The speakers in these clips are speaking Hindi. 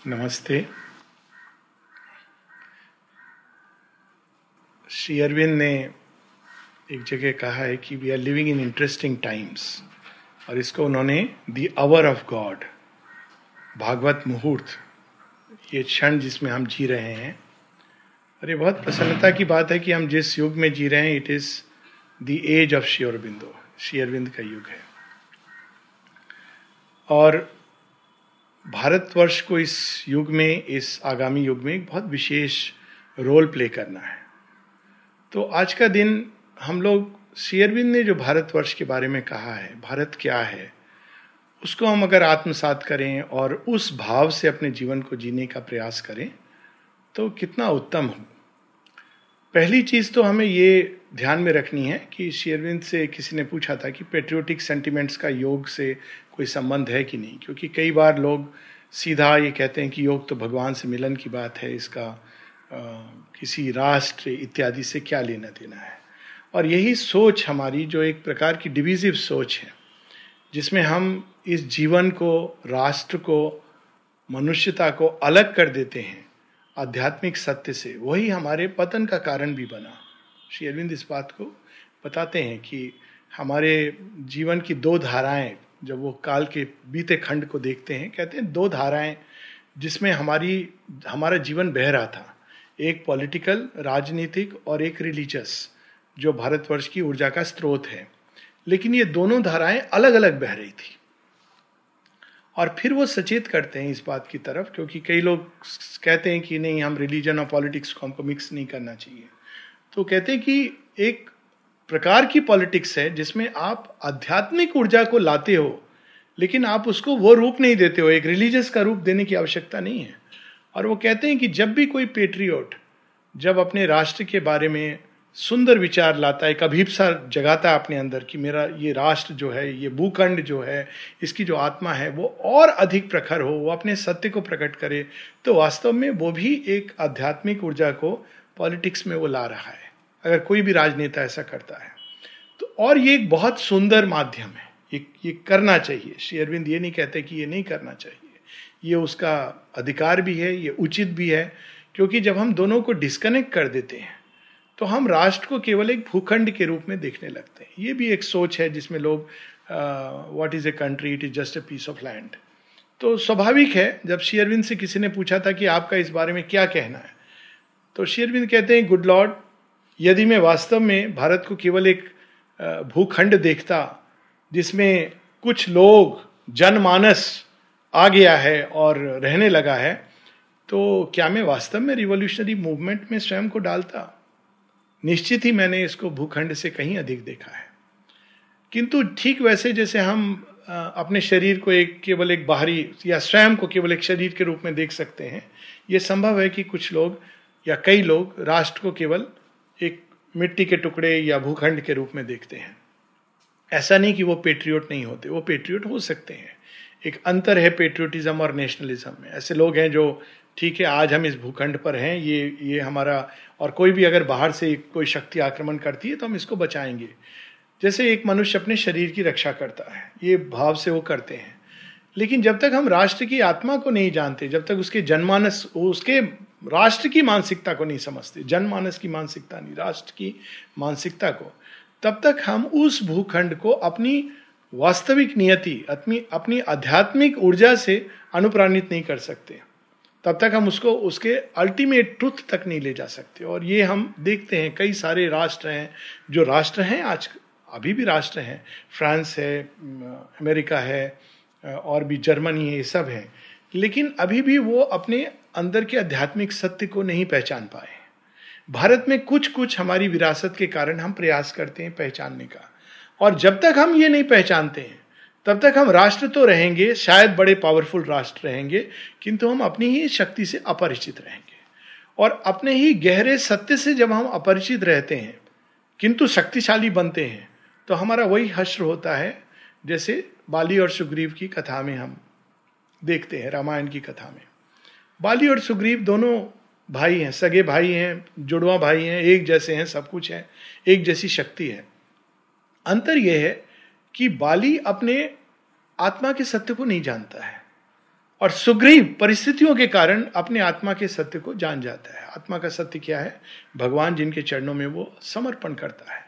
नमस्ते। श्री अरविंद ने एक जगह कहा है कि we are living in interesting times और इसको उन्होंने दी अवर ऑफ़ गॉड भागवत मुहूर्त, ये क्षण जिसमें हम जी रहे हैं। और ये बहुत प्रसन्नता की बात है कि हम जिस युग में जी रहे हैं it is the age of Aurobindo Shri Arvind का युग है। और भारतवर्ष को इस युग में, इस आगामी युग में एक बहुत विशेष रोल प्ले करना है। तो आज का दिन हम लोग शेयरविंद ने जो भारतवर्ष के बारे में कहा है, भारत क्या है, उसको हम अगर आत्मसात करें और उस भाव से अपने जीवन को जीने का प्रयास करें तो कितना उत्तम हो। पहली चीज़ तो हमें ये ध्यान में रखनी है कि शेयरविंद से किसी ने पूछा था कि पेट्रियोटिक सेंटिमेंट्स का योग से कोई संबंध है कि नहीं? क्योंकि कई बार लोग सीधा ये कहते हैं कि योग तो भगवान से मिलन की बात है इसका आ, किसी राष्ट्र इत्यादि से क्या लेना देना है? और यही सोच हमारी जो एक प्रकार की डिविजिव सोच है जिसमें हम इस जीवन को राष्ट्र को मनुष्यता को अलग कर देते हैं आध्यात्मिक सत्य से वही हमारे पतन का कारण भी बना। श्री अरविंद इस बात को बताते हैं कि हमारे जीवन की दो धाराएँ जब वो काल के बीते खंड को देखते हैं, कहते हैं, दो धाराएँ जिसमें हमारी, हमारा जीवन बह रहा था। एक पॉलिटिकल, राजनीतिक और एक रिलीजियस, जो भारतवर्ष की ऊर्जा का स्रोत है। लेकिन ये दोनों धाराएँ अलग अलग बह रही थी। और फिर वो सचेत करते हैं इस बात की तरफ़, क्योंकि कई लोग कहते हैं कि नहीं, हम रिलीजन और पॉलिटिक्स को हमको मिक्स नहीं करना चाहिए। तो कहते हैं कि एक प्रकार की पॉलिटिक्स है जिसमें आप आध्यात्मिक ऊर्जा को लाते हो, लेकिन आप उसको वो रूप नहीं देते हो, एक रिलीजियस का रूप देने की आवश्यकता नहीं है। और वो कहते हैं कि जब भी कोई पेट्रियोट जब अपने राष्ट्र के बारे में सुंदर विचार लाता है, एक अभीपसा जगाता है अपने अंदर कि मेरा ये राष्ट्र जो है, ये भूखंड जो है, इसकी जो आत्मा है, वो और अधिक प्रखर हो, वो अपने सत्य को प्रकट करे तो वास्तव में वो भी एक आध्यात्मिक ऊर्जा को पॉलिटिक्स में वो ला रहा है। अगर कोई भी राजनेता ऐसा करता है तो और ये एक बहुत सुंदर माध्यम है। ये ये करना चाहिए। श्री अरविंद ये नहीं कहते कि ये नहीं करना चाहिए। ये उसका अधिकार भी है, ये उचित भी है, क्योंकि जब हम दोनों को डिस्कनेक्ट कर देते हैं तो हम राष्ट्र को केवल एक भूखंड के रूप में देखने लगते हैं। ये भी एक सोच है जिसमें लोग what is a country it is just a piece of land तो स्वाभाविक है, जब शेयरविंद से किसी ने पूछा था कि आपका इस बारे में क्या कहना है तो शेयरविंद कहते हैं गुड लॉर्ड यदि मैं वास्तव में भारत को केवल एक भूखंड देखता, जिसमें कुछ लोग जनमानस आ गया है और रहने लगा है तो क्या मैं वास्तव में रिवोल्यूशनरी मूवमेंट में स्वयं को डालता? निश्चित ही मैंने इसको भूखंड से कहीं अधिक देखा है। किंतु ठीक वैसे जैसे हम अपने शरीर को एक, केवल एक बाहरी या स्वयं को केवल एक शरीर के रूप में देख सकते हैं यह संभव है कि कुछ लोग या कई लोग राष्ट्र को केवल एक मिट्टी के टुकड़े या भूखंड के रूप में देखते हैं। ऐसा नहीं कि वो पेट्रियोट नहीं होते, वो पेट्रियोट हो सकते हैं। एक अंतर है पेट्रियोटिज्म और नेशनलिज्म में। ऐसे लोग हैं जो, ठीक है, आज हम इस भूखंड पर हैं, ये ये हमारा, और कोई भी अगर बाहर से कोई शक्ति आक्रमण करती है तो हम इसको बचाएँगे। जैसे एक मनुष्य अपने शरीर की रक्षा करता है, ये भाव से वो करते हैं। लेकिन जब तक हम राष्ट्र की आत्मा को नहीं जानते, जब तक उसके जनमानस, उसके राष्ट्र की मानसिकता को नहीं समझते, जनमानस की मानसिकता नहीं, राष्ट्र की मानसिकता को। तब तक हम उस भूखंड को अपनी वास्तविक नियति, अपनी अपनी आध्यात्मिक ऊर्जा से अनुप्राणित नहीं कर सकते। तब तक हम उसको, उसके अल्टीमेट ट्रुथ तक नहीं ले जा सकते। और ये हम देखते हैं, कई सारे राष्ट्र हैं, जो राष्ट्र हैं, आज अभी भी राष्ट्र हैं। फ्रांस है, अमेरिका है, और भी जर्मनी है, ये सब है। लेकिन अभी भी वो अपने अंदर के आध्यात्मिक सत्य को नहीं पहचान पाए। भारत में कुछ कुछ हमारी विरासत के कारण हम प्रयास करते हैं पहचानने का। और जब तक हम ये नहीं पहचानते हैं, तब तक हम राष्ट्र तो रहेंगे, शायद बड़े पावरफुल राष्ट्र रहेंगे, किंतु हम अपनी ही शक्ति से अपरिचित रहेंगे। और अपने ही गहरे सत्य से जब हम अपरिचित रहते हैं, किंतु शक्तिशाली बनते हैं तो हमारा वही हश्र होता है, जैसे बाली और सुग्रीव की कथा में हम देखते हैं, रामायण की कथा में। बाली और सुग्रीव दोनों भाई हैं, सगे भाई हैं, जुड़वा भाई हैं, एक जैसे हैं, सब कुछ है, एक जैसी शक्ति है। अंतर यह है कि बाली अपने आत्मा के सत्य को नहीं जानता है और सुग्रीव परिस्थितियों के कारण अपने आत्मा के सत्य को जान जाता है। आत्मा का सत्य क्या है? भगवान जिनके चरणों में वो समर्पण करता है।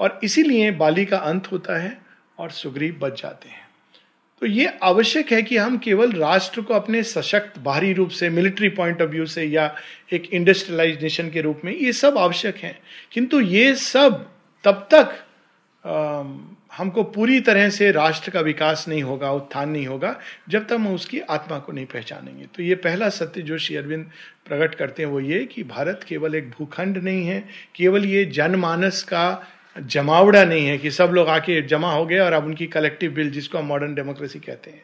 और इसीलिए बाली का अंत होता है और सुग्रीव बच जाते हैं। तो ये आवश्यक है कि हम केवल राष्ट्र को अपने सशक्त बाहरी रूप से मिलिट्री पॉइंट ऑफ़ व्यू से या एक इंडस्ट्रियलाइज नेशन के रूप में ये सब आवश्यक है। किंतु ये सब तब तक आ, हमको पूरी तरह से राष्ट्र का विकास नहीं होगा उत्थान नहीं होगा जब तक हम उसकी आत्मा को नहीं पहचानेंगे। तो ये पहला सत्य जो श्री अरविंद प्रकट करते हैं वो ये कि भारत केवल एक भूखंड नहीं है केवल ये जनमानस का जमावड़ा नहीं है कि सब लोग आके जमा हो गए और अब उनकी कलेक्टिव बिल जिसको हम मॉडर्न डेमोक्रेसी कहते हैं।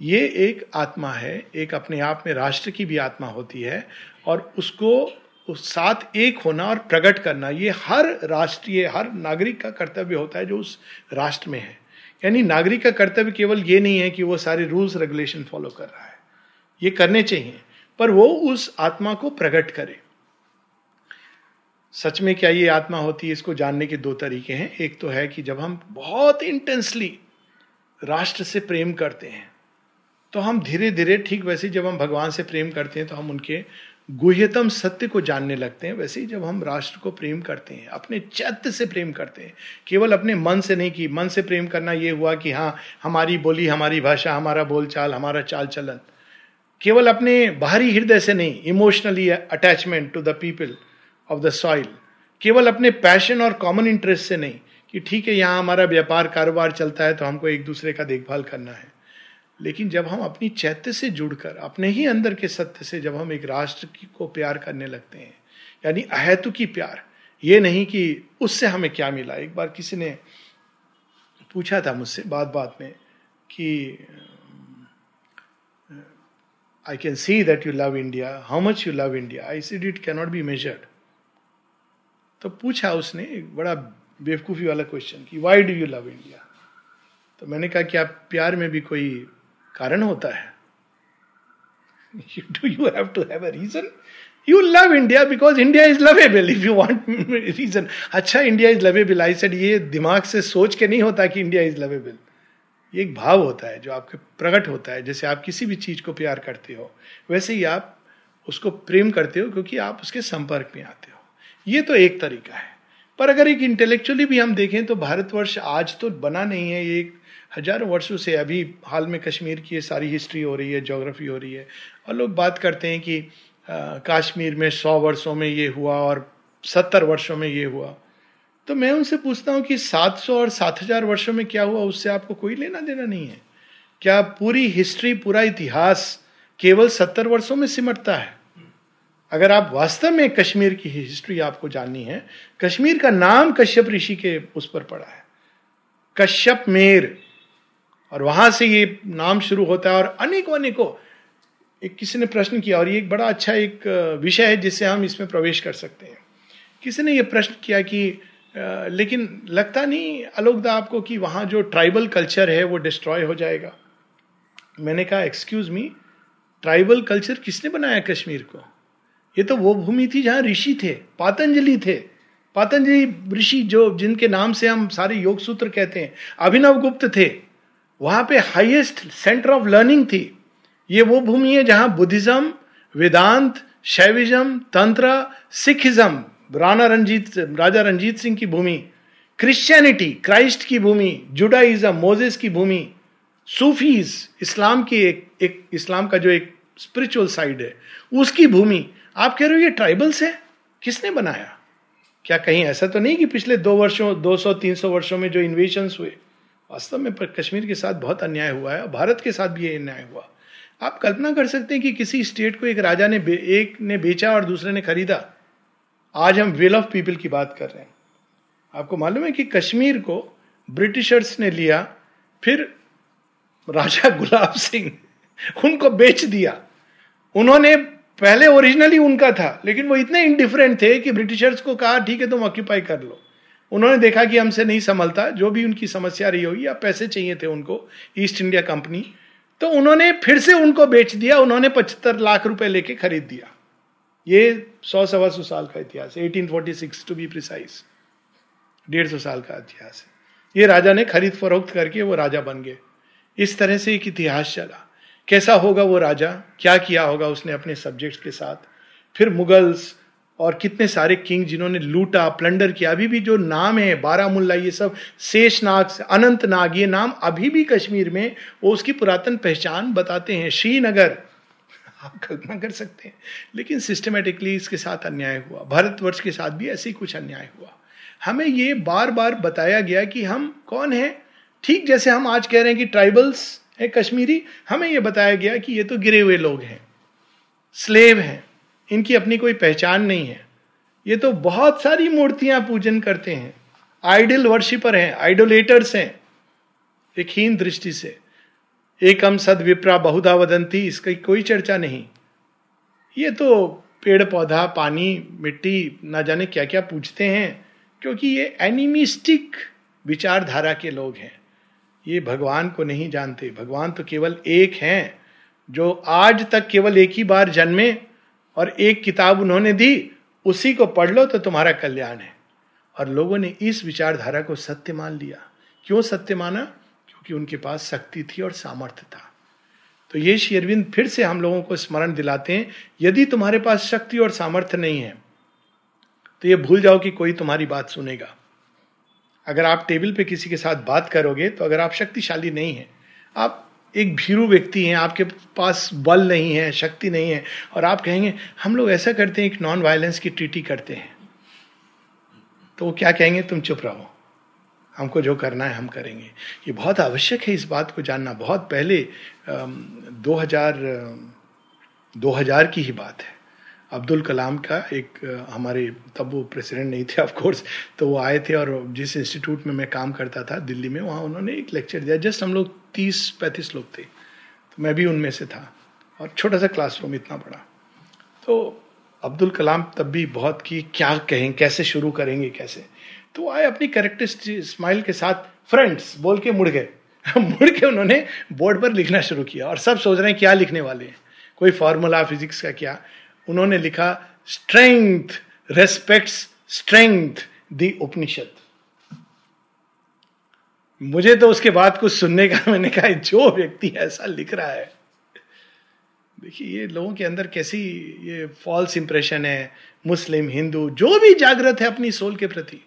ये एक आत्मा है, एक अपने आप में राष्ट्र की भी आत्मा होती है और उसको उस साथ एक होना और प्रकट करना, ये हर राष्ट्रीय, हर नागरिक का कर्तव्य होता है जो उस राष्ट्र में है। यानी नागरिक का कर्तव्य केवल ये नहीं है कि वो सारे रूल्स रेगुलेशन फॉलो कर रहा है। ये करने चाहिए, पर वो उस आत्मा को प्रकट करे। सच में क्या ये आत्मा होती है? इसको जानने के दो तरीके हैं। एक तो है कि जब हम बहुत इंटेंसली राष्ट्र से प्रेम करते हैं तो हम धीरे धीरे ठीक वैसे जब हम भगवान से प्रेम करते हैं तो हम उनके गुह्यतम सत्य को जानने लगते हैं। वैसे ही जब हम राष्ट्र को प्रेम करते हैं, अपने चैत्य से प्रेम करते हैं, केवल अपने मन से नहीं की मन से प्रेम करना ये हुआ कि हाँ हमारी बोली, हमारी भाषा, हमारा बोलचाल, हमारा चाल चलन केवल अपने बाहरी हृदय से नहीं emotionally attachment to the people of the soil केवल अपने पैशन और कॉमन इंटरेस्ट से नहीं, कि ठीक है, यहाँ हमारा व्यापार, कारोबार चलता है तो हमको एक दूसरे का देखभाल करना है। लेकिन जब हम अपनी चैत्य से जुड़कर, अपने ही अंदर के सत्य से जब हम एक राष्ट्र की को प्यार करने लगते हैं, यानी अहेतु की प्यार, ये नहीं कि उससे हमें क्या मिला। एक बार किसी ने पूछा था मुझसे बात बात में कि I can see that you love India how much you love India I see it cannot be measured तो पूछा उसने बड़ा बेवकूफ़ी वाला क्वेश्चन कि why do you love India तो मैंने कहा कि, आप प्यार में भी कोई कारण होता है? Do you have to have a reason you love India because India is lovable if you want reason अच्छा India is lovable I said ये दिमाग से सोच के नहीं होता कि इंडिया इज़ लवेबल ये एक भाव होता है जो आपके प्रकट होता है, जैसे आप किसी भी चीज़ को प्यार करते हो। वैसे ही आप उसको प्रेम करते हो क्योंकि आप उसके संपर्क में आते हो। ये तो एक तरीका है। पर अगर एक इंटेलेक्चुअली भी हम देखें तो भारतवर्ष आज तो बना नहीं है। ये एक हज़ारों वर्षों से अभी हाल में कश्मीर की सारी हिस्ट्री हो रही है जोग्राफी हो रही है। और लोग बात करते हैं कि कश्मीर में सौ वर्षों में ये हुआ और सत्तर वर्षों में ये हुआ। तो मैं उनसे पूछता हूँ कि सात सौ और सात हज़ार वर्षों में क्या हुआ? उससे आपको कोई लेना देना नहीं है। क्या पूरी हिस्ट्री पूरा इतिहास केवल सत्तर वर्षों में सिमटता है? अगर आप वास्तव में कश्मीर की हिस्ट्री आपको जाननी है, कश्मीर का नाम कश्यप ऋषि के उस पर पड़ा है। कश्यप मेर। और वहाँ से ये नाम शुरू होता है और अनेकों अनेकों। एक किसी ने प्रश्न किया और ये एक बड़ा अच्छा एक विषय है जिससे हम इसमें प्रवेश कर सकते हैं। किसी ने ये प्रश्न किया कि लेकिन लगता नहीं अलोकदा आपको कि वहाँ जो ट्राइबल कल्चर है वो डिस्ट्रॉय हो जाएगा? मैंने कहा एक्सक्यूज मी ट्राइबल कल्चर किसने बनाया कश्मीर को? ये तो वो भूमि थी जहाँ ऋषि थे, पातंजलि थे। पातंजलि ऋषि जो, जिनके नाम से हम सारे योग सूत्र कहते हैं, अभिनव गुप्त थे। वहाँ पे हाईएस्ट सेंटर ऑफ़ लर्निंग थी। ये वो भूमि है जहाँ Buddhism, Vedanta, Shaivism, tantra, Sikhism, Rana Ranjit Raja Ranjit Singh की भूमि क्रिश्चियनिटी क्राइस्ट की भूमि जुडाइज्म मोजेस की भूमि सूफीज इस्लाम की एक एक इस्लाम का जो एक स्पिरिचुअल साइड है, उसकी भूमि। आप कह रहे हो ये ट्राइबल्स है? किसने बनाया? क्या कहीं ऐसा तो नहीं कि पिछले दो वर्षों 200 300 वर्षों में जो इन्वेशन हुए, वास्तव में कश्मीर के साथ बहुत अन्याय हुआ है भारत के साथ भी ये अन्याय हुआ। आप कल्पना कर सकते हैं कि किसी स्टेट को एक राजा ने एक ने बेचा और दूसरे ने खरीदा। आज हम विल ऑफ़ पीपल की बात कर रहे हैं। आपको मालूम है कि कश्मीर को ब्रिटिशर्स ने लिया, फिर राजा गुलाब सिंह उनको बेच दिया। उन्होंने पहले ओरिजिनली उनका था, लेकिन वो इतने इनडिफरेंट थे कि ब्रिटिशर्स को कहा, ठीक है, तुम ऑक्यूपाई कर लो। उन्होंने देखा कि हमसे नहीं संभलता, जो भी उनकी समस्या रही होगी, या पैसे चाहिए थे उनको ईस्ट इंडिया कंपनी तो उन्होंने फिर से उनको बेच दिया, उन्होंने पचहत्तर लाख रुपए लेके खरीद दिया। ये सौ, सवा सौ साल का इतिहास है 1846 टू बी प्रिसाइज डेढ़ सौ साल का इतिहास है। ये राजा ने खरीद फरोख्त करके वो राजा बन गए। इस तरह से एक इतिहास चला। कैसा होगा वो राजा? क्या किया होगा उसने अपने सब्जेक्ट्स के साथ? फिर मुगल्स और कितने सारे किंग जिन्होंने लूटा प्लंडर किया। अभी भी जो नाम है, बारामुल्ला, ये सब, शेषनाग अनंत नाग ये नाम अभी भी कश्मीर में, वो उसकी पुरातन पहचान बताते हैं। श्रीनगर, आप कल्पना कर सकते हैं। लेकिन सिस्टमेटिकली इसके साथ अन्याय हुआ। भारतवर्ष के साथ भी ऐसे ही कुछ अन्याय हुआ। हमें ये बार बार बताया गया कि हम कौन है? ठीक जैसे हम आज कह रहे हैं कि ट्राइबल्स है, कश्मीरी, हमें यह बताया गया कि ये तो गिरे हुए लोग हैं, स्लेव हैं, इनकी अपनी कोई पहचान नहीं है। ये तो बहुत सारी मूर्तियाँ पूजन करते हैं, आइडल वर्शिपर हैं आइडोलेटर्स हैं, एक हीन दृष्टि से। एकम सद विप्रा बहुधा वदंती, इसकी कोई चर्चा नहीं। ये तो पेड़, पौधा, पानी, मिट्टी, ना जाने क्या क्या पूछते हैं, क्योंकि ये एनिमिस्टिक विचारधारा के लोग हैं। ये भगवान को नहीं जानते। भगवान तो केवल एक हैं, जो आज तक केवल एक ही बार जन्मे और एक किताब उन्होंने दी, उसी को पढ़ लो तो तुम्हारा कल्याण है। और लोगों ने इस विचारधारा को सत्य मान लिया। क्यों सत्य माना? क्योंकि उनके पास शक्ति थी और सामर्थ्य था। तो ये शेरविंद फिर से हम लोगों को स्मरण दिलाते हैं, यदि तुम्हारे पास शक्ति और सामर्थ्य नहीं है तो ये भूल जाओ कि कोई तुम्हारी बात सुनेगा। अगर आप टेबल पे किसी के साथ बात करोगे तो अगर आप शक्तिशाली नहीं हैं, आप एक भीरू व्यक्ति हैं, आपके पास बल नहीं है, शक्ति नहीं है, और आप कहेंगे, हम लोग ऐसा करते हैं, एक नॉन वायलेंस की ट्रीटी करते हैं। तो वो क्या कहेंगे? तुम चुप रहो। हमको जो करना है, हम करेंगे। ये बहुत आवश्यक है इस बात को जानना। बहुत पहले दो हज़ार दो हज़ार की ही बात है। अब्दुल कलाम का एक हमारे तब वो प्रेसिडेंट नहीं थे ऑफ़ कोर्स तो वो आए थे और जिस इंस्टीट्यूट में मैं काम करता था, दिल्ली में, वहाँ उन्होंने एक लेक्चर दिया जस्ट हम लोग तीस, पैंतीस लोग थे तो मैं भी उनमें से था, और छोटा सा क्लासरूम इतना बड़ा। तो अब्दुल कलाम तब भी बहुत की क्या कहें, कैसे शुरू करेंगे, कैसे? तो आए अपनी करेक्टरिस्टिक स्माइल के साथ फ्रेंड्स बोल के मुड़ गए। मुड़ के उन्होंने बोर्ड पर लिखना शुरू किया और सब सोच रहे हैं क्या लिखने वाले हैं। कोई फॉर्मूला फिजिक्स का क्या? उन्होंने लिखा strength respects strength the Upanishad मुझे तो उसके बाद कुछ सुनने का, मैंने कहा, जो व्यक्ति ऐसा लिख रहा है। देखिए, ये लोगों के अंदर कैसी ये फॉल्स इंप्रेशन है, मुस्लिम, हिंदू, जो भी जागृत है अपनी सोल के प्रति,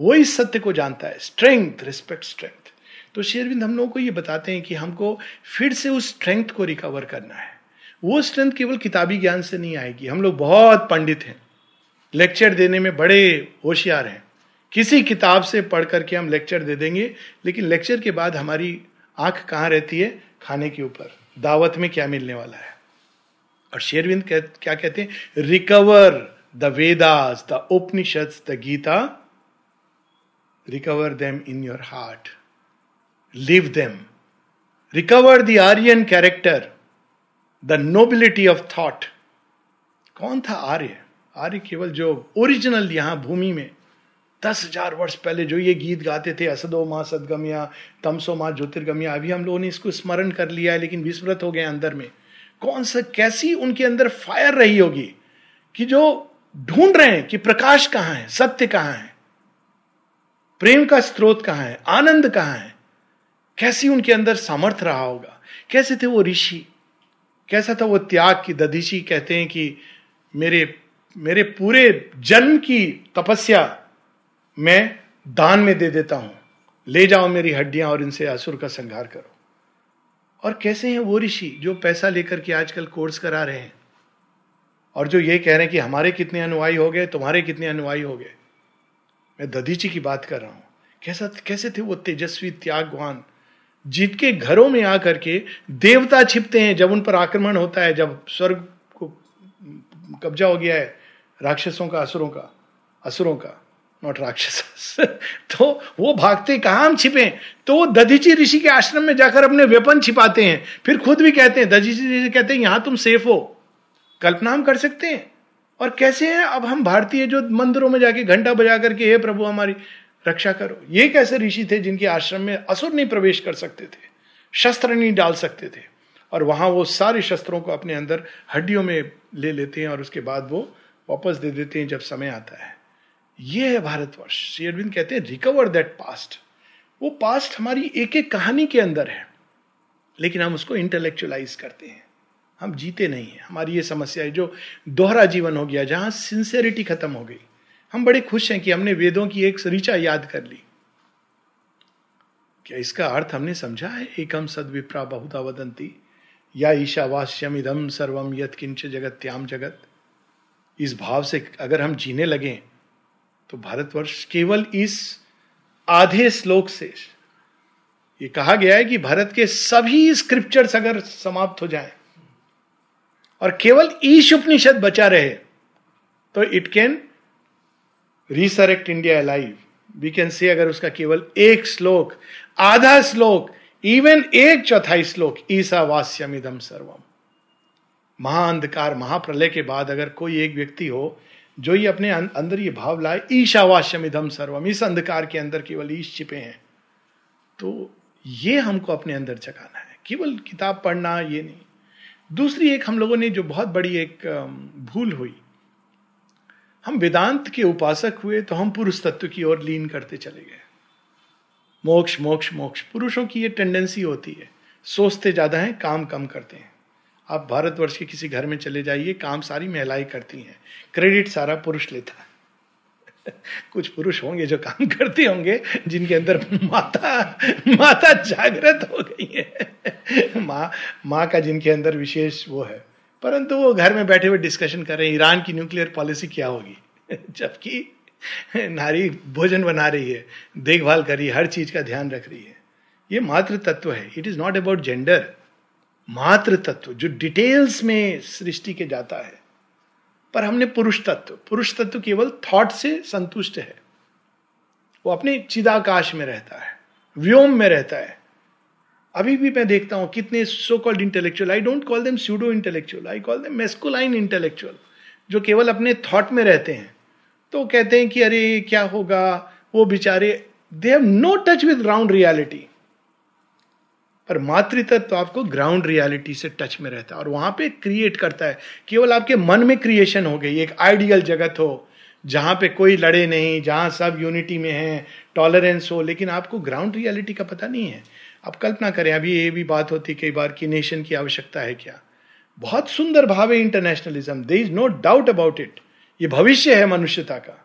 वो इस सत्य को जानता है। स्ट्रेंथ रिस्पेक्ट स्ट्रेंथ तो शेरविंद, हम लोगों को ये बताते हैं कि हमको फिर से उस स्ट्रेंथ को रिकवर करना है। वो स्ट्रेंथ केवल किताबी ज्ञान से नहीं आएगी। हम लोग बहुत पंडित हैं। लेक्चर देने में बड़े होशियार हैं। किसी किताब से पढ़ करके हम लेक्चर दे देंगे लेकिन लेक्चर के बाद हमारी आँख कहाँ रहती है? खाने के ऊपर। दावत में क्या मिलने वाला है? और शेरविंद कह, क्या कहते हैं? Recover the Vedas the Upanishad the Gita recover them in your heart live them recover the Aryan character the nobility of thought. कौन था आर्य? आर्य केवल जो ओरिजिनल यहाँ भूमि में दस हज़ार वर्ष पहले जो ये गीत गाते थे, असदो माँ सदगमिया, तमसो माँ ज्योतिर्गमिया, अभी हम लोगों ने इसको स्मरण कर लिया है, लेकिन विस्मृत हो गए अंदर में। कौन सा, कैसी उनके अंदर फायर रही होगी कि जो ढूंढ रहे हैं कि प्रकाश कहाँ है, सत्य कहाँ है, प्रेम का स्रोत कहाँ है, आनंद कहाँ है, कैसी उनके अंदर सामर्थ्य रहा होगा, कैसे थे वो ऋषि? कैसा था वो त्याग की दधीशी कहते हैं कि मेरे मेरे पूरे जन्म की तपस्या मैं दान में दे देता हूँ। ले जाओ मेरी हड्डियाँ और इनसे असुर का संहार करो। और कैसे हैं वो ऋषि जो पैसा लेकर के आजकल कोर्स करा रहे हैं? और जो ये कह रहे हैं कि हमारे कितने अनुयायी हो गए, तुम्हारे कितने अनुयायी हो गए? मैं दधीची की बात कर रहा हूँ। कैसा, कैसे थे वो तेजस्वी त्यागवान? जिनके घरों में आकर के देवता छिपते हैं, जब उन पर आक्रमण होता है, जब स्वर्ग को कब्जा हो गया है, राक्षसों का, असुरों का असुरों का नॉट राक्षस। तो वो भागते कहा छिपे तो वो दधीची ऋषि के आश्रम में जाकर अपने वेपन छिपाते हैं। फिर खुद भी कहते हैं, दधीची ऋषि कहते हैं, यहाँ तुम सेफ़ हो। कल्पना हम कर सकते हैं? और कैसे हैं? अब हम भारतीय जो मंदिरों में जाके घंटा बजा करके, हे प्रभु हमारी रक्षा करो। ये कैसे ऋषि थे जिनके आश्रम में असुर नहीं प्रवेश कर सकते थे? शस्त्र नहीं डाल सकते थे। और वहाँ वो सारे शस्त्रों को अपने अंदर हड्डियों में ले लेते हैं और उसके बाद वो वापस दे देते हैं जब समय आता है। ये है भारतवर्ष। श्री अरविंद कहते हैं रिकवर दैट पास्ट वो पास्ट हमारी एक एक कहानी के अंदर है। लेकिन हम उसको इंटेलेक्चुअलाइज करते हैं। हम जीते नहीं हैं। हमारी ये समस्या है जो दोहरा जीवन हो गया, जहाँ सिंसेरिटी खत्म हो गई। हम बड़े खुश हैं कि हमने वेदों की एक ऋचा याद कर ली। क्या इसका अर्थ हमने समझा है? एकम सद विप्रा बहुता वदंती या ईशावास्यम इदम सर्वम यथ किंच जगत। त्याम जगत इस भाव से अगर हम जीने लगे तो भारतवर्ष केवल इस आधे श्लोक से ये कहा गया है कि भारत के सभी स्क्रिप्चर्स अगर समाप्त हो जाएँ और केवल ईश उपनिषद बचा रहे तो it can resurrect India live we can say अगर उसका केवल एक श्लोक आधा श्लोक इवन एक चौथाई श्लोक ईसा वास्यम इदम सर्वम। महाअंधकार महाप्रलय के बाद अगर कोई एक व्यक्ति हो जो ये अपने अं-, अंदर ये भाव लाए ईशावास्यम इधम सर्वम इस अंधकार के अंदर केवल ईश छिपे हैं तो ये हमको अपने अंदर जगाना है। केवल किताब पढ़ना ये नहीं। दूसरी एक हम लोगों ने जो बहुत बड़ी एक भूल हुई हम वेदांत के उपासक हुए तो हम पुरुष तत्व की ओर लीन करते चले गए। मोक्ष मोक्ष मोक्ष। पुरुषों की ये टेंडेंसी होती है। सोचते ज़्यादा हैं, काम कम करते हैं। आप भारतवर्ष के किसी घर में चले जाइए, काम सारी महिलाएँ करती हैं। क्रेडिट सारा पुरुष लेता है। कुछ पुरुष होंगे जो काम करते होंगे, जिनके अंदर माता माता जागृत हो गई है। माँ माँ का जिनके अंदर विशेष वो है। परंतु वो घर में बैठे हुए डिस्कशन कर रहे हैं, ईरान की न्यूक्लियर पॉलिसी क्या होगी? जबकि नारी भोजन बना रही है, देखभाल कर रही है, हर चीज़ का ध्यान रख रही है। ये मातृ तत्व है। It is not about gender मातृ तत्व, जो डिटेल्स में सृष्टि के जाता है। पर हमने पुरुष तत्व पुरुष तत्व केवल थॉट से संतुष्ट है। वो अपने चिदाकाश में रहता है, व्योम में रहता है। अभी भी मैं देखता हूँ कितने so called intellectual I don't call them pseudo intellectual I call them masculine intellectual जो केवल अपने थॉट में रहते हैं। तो कहते हैं कि अरे, क्या होगा? वो बेचारे they have no touch with ground reality पर मातृत्व तो आपको ग्राउंड रियलिटी से टच में रहता है और वहाँ पे क्रिएट करता है। केवल आपके मन में क्रिएशन हो गई, एक आइडियल जगत हो, जहाँ पे कोई लड़े नहीं, जहाँ सब यूनिटी में है टॉलरेंस हो, लेकिन आपको ग्राउंड रियलिटी का पता नहीं है। आप कल्पना करें अभी ये भी बात होती कई बार कि नेशन की आवश्यकता है क्या? बहुत सुंदर भाव है internationalism there is no doubt about it ये भविष्य है मनुष्यता का।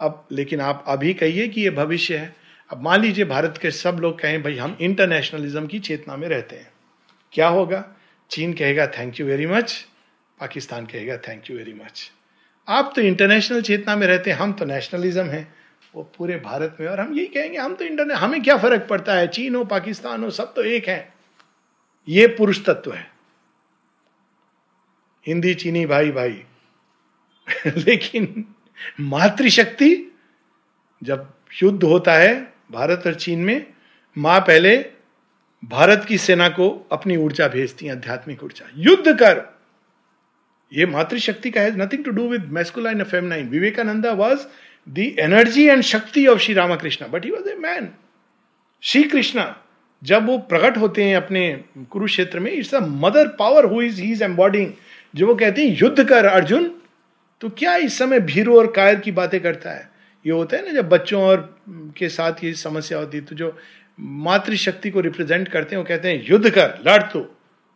अब, लेकिन आप अभी कहिए कि ये भविष्य है। अब मान लीजिए भारत के सब लोग कहें, भाई हम इंटरनेशनलिज्म की चेतना में रहते हैं। क्या होगा? चीन कहेगा thank you very much Pakistan कहेगा थैंक यू वेरी मच आप तो इंटरनेशनल चेतना में रहते हैं, हम तो नेशनलिज्म है। वो पूरे भारत में। और हम यही कहेंगे, हम तो इंटरनेट हमें क्या फ़र्क पड़ता है? चीन हो, पाकिस्तान हो, सब तो एक है। ये पुरुष तत्व है। हिंदी, चीनी, भाई भाई। लेकिन मातृशक्ति जब युद्ध होता है भारत और चीन में, माँ पहले भारत की सेना को अपनी ऊर्जा भेजती है, आध्यात्मिक ऊर्जा। युद्ध कर। ये मातृशक्ति का है nothing to do with masculine feminine Vivekananda was the energy and shakti of Shri Ramakrishna but he was a man Shri Krishna जब वो प्रकट होते हैं अपने कुरुक्षेत्र में it's a mother power who is he is embodying जो वो कहते हैं, युद्ध कर, अर्जुन तो क्या इस समय भीरू और कायर की बातें करता है? ये होता है ना, जब बच्चों और के साथ ये समस्या होती है तो जो मातृशक्ति को रिप्रेजेंट करते हैं, वो कहते हैं, युद्ध कर, लड़ तो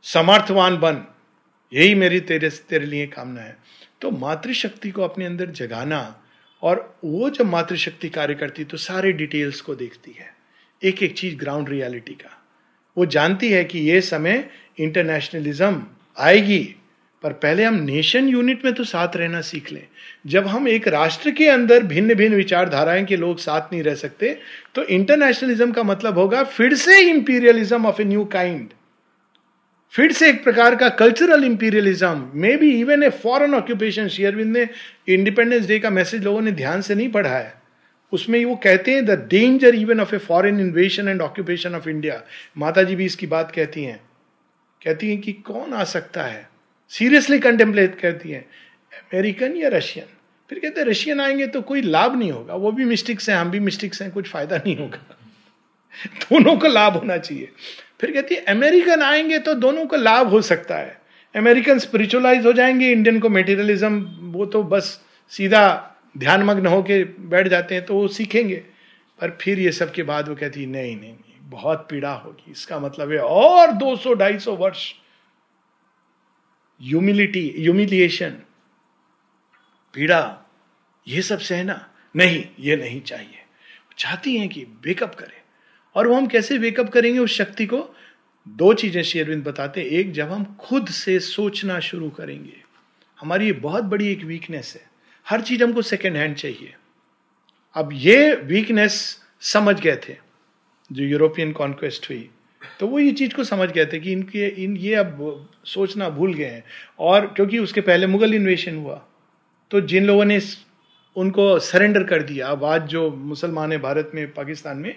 समर्थवान बन, यही मेरी तेरे तेरे लिए कामना है. तो मातृशक्ति को अपने अंदर जगाना और वो जब मातृशक्ति कार्य करती तो सारे डिटेल्स को देखती है। एक एक चीज़ ग्राउंड रियलिटी का। वो जानती है कि ये समय इंटरनेशनलिज्म आएगी, पर पहले हम नेशन यूनिट में तो साथ रहना सीख लें। जब हम एक राष्ट्र के अंदर भिन्न भिन्न विचारधाराएँ के लोग साथ नहीं रह सकते तो इंटरनेशनलिज्म का मतलब होगा फिर से imperialism of a new kind फिर से एक प्रकार का cultural imperialism may be even a foreign occupation Aurobindo ने इंडिपेंडेंस डे का मैसेज लोगों ने ध्यान से नहीं पढ़ा है। उसमें वो कहते हैं the danger even of a foreign invasion and occupation of India Mata ji भी इसकी बात कहती हैं। कहती हैं कि कौन आ सकता है? सीरियसली कंटेम्पलेट करती है। अमेरिकन या रशियन फिर कहते हैं रशियन आएँगे तो कोई लाभ नहीं होगा। वो भी मिस्टिक्स हैं, हम भी मिस्टिक्स हैं, कुछ फ़ायदा नहीं होगा। दोनों को लाभ होना चाहिए। फिर कहती है, अमेरिकन आएँगे तो दोनों को लाभ हो सकता है। अमेरिकन स्पिरिचुअलाइज हो जाएँगे इंडियन को मेटेरियलिज्म वो तो बस सीधा ध्यानमग्न होके बैठ जाते हैं तो वो सीखेंगे। पर फिर ये सब के बाद वो कहती है नहीं नहीं नहीं, बहुत पीड़ा होगी। इसका मतलब है और 200 250 वर्ष ह्यूमिलिटी ह्यूमिलिएशन पीड़ा, ये सब सहना। नहीं, ये नहीं चाहिए। चाहती हैं कि वेकअप करें। और वो हम कैसे वेकअप करेंगे उस शक्ति को? दो चीज़ें शेरविंद बताते एक, जब हम खुद से सोचना शुरू करेंगे, हमारी ये बहुत बड़ी एक वीकनेस है। हर चीज़ हमको सेकेंड हैंड चाहिए। अब ये वीकनेस समझ गए थे, जो यूरोपियन कॉन्क्वेस्ट हुई तो वो ये चीज़ को समझ गए थे कि इनके, इन ये अब सोचना भूल गए हैं। और क्योंकि उसके पहले मुगल इन्वेशन हुआ तो जिन लोगों ने उनको सरेंडर कर दिया। अब आज जो मुसलमान है भारत में, पाकिस्तान में,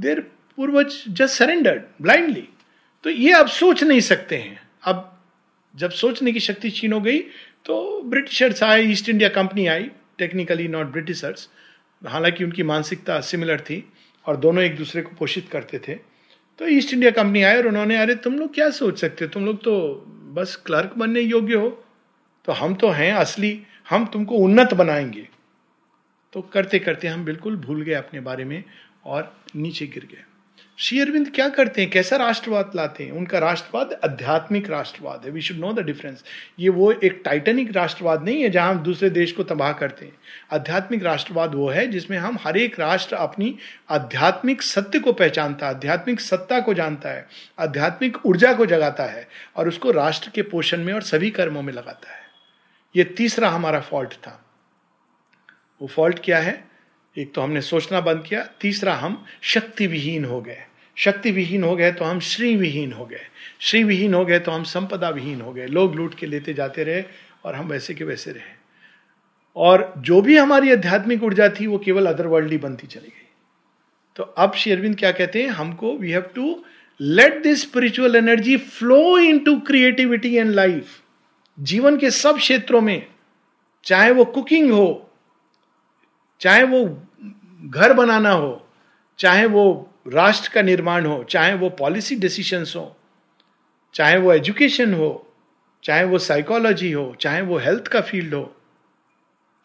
देर पूर्वज जस्ट सरेंडर्ड ब्लाइंडली तो ये अब सोच नहीं सकते हैं। अब जब सोचने की शक्ति छीन हो गई तो ब्रिटिशर्स आए, ईस्ट इंडिया कंपनी आई टेक्निकली नॉट ब्रिटिशर्स। हालाँकि उनकी मानसिकता सिमिलर थी और दोनों एक दूसरे को पोषित करते थे। तो ईस्ट इंडिया कंपनी आए और उन्होंने, अरे, तुम लोग क्या सोच सकते हो? तुम लोग तो बस क्लर्क बनने योग्य हो। तो हम तो हैं असली, हम तुमको उन्नत बनाएँगे। तो करते करते हम बिल्कुल भूल गए अपने बारे में और नीचे गिर गए। श्री अरविंद क्या करते हैं? कैसा राष्ट्रवाद लाते हैं? उनका राष्ट्रवाद आध्यात्मिक राष्ट्रवाद है। We should know the difference ये वो एक टाइटनिक राष्ट्रवाद नहीं है जहाँ हम दूसरे देश को तबाह करते हैं। आध्यात्मिक राष्ट्रवाद वो है जिसमें हम हर एक राष्ट्र अपनी आध्यात्मिक सत्य को पहचानता है, आध्यात्मिक सत्ता को जानता है, आध्यात्मिक ऊर्जा को जगाता है और उसको राष्ट्र के पोषण में और सभी कर्मों में लगाता है। ये तीसरा हमारा फॉल्ट था। वो फॉल्ट क्या है। एक तो हमने सोचना बंद किया। तीसरा, हम शक्ति विहीन हो गए। शक्ति विहीन हो गए तो हम श्री विहीन हो गए। श्री विहीन हो गए तो हम संपदा विहीन हो गए। लोग लूट के लेते जाते रहे और हम वैसे के वैसे रहे। और जो भी हमारी आध्यात्मिक ऊर्जा थी, वो केवल अदरवर्ल्डली बनती चली गई। तो अब श्री अरविंद क्या कहते हैं? हमको we have to let this spiritual energy flow into creativity and life जीवन के सब क्षेत्रों में, चाहे वो कुकिंग हो चाहे वो घर बनाना हो, चाहे वो राष्ट्र का निर्माण हो, चाहे वो पॉलिसी डिसीशंस हो, चाहे वो एजुकेशन हो, चाहे वो साइकोलॉजी हो, चाहे वो हेल्थ का फ़ील्ड हो,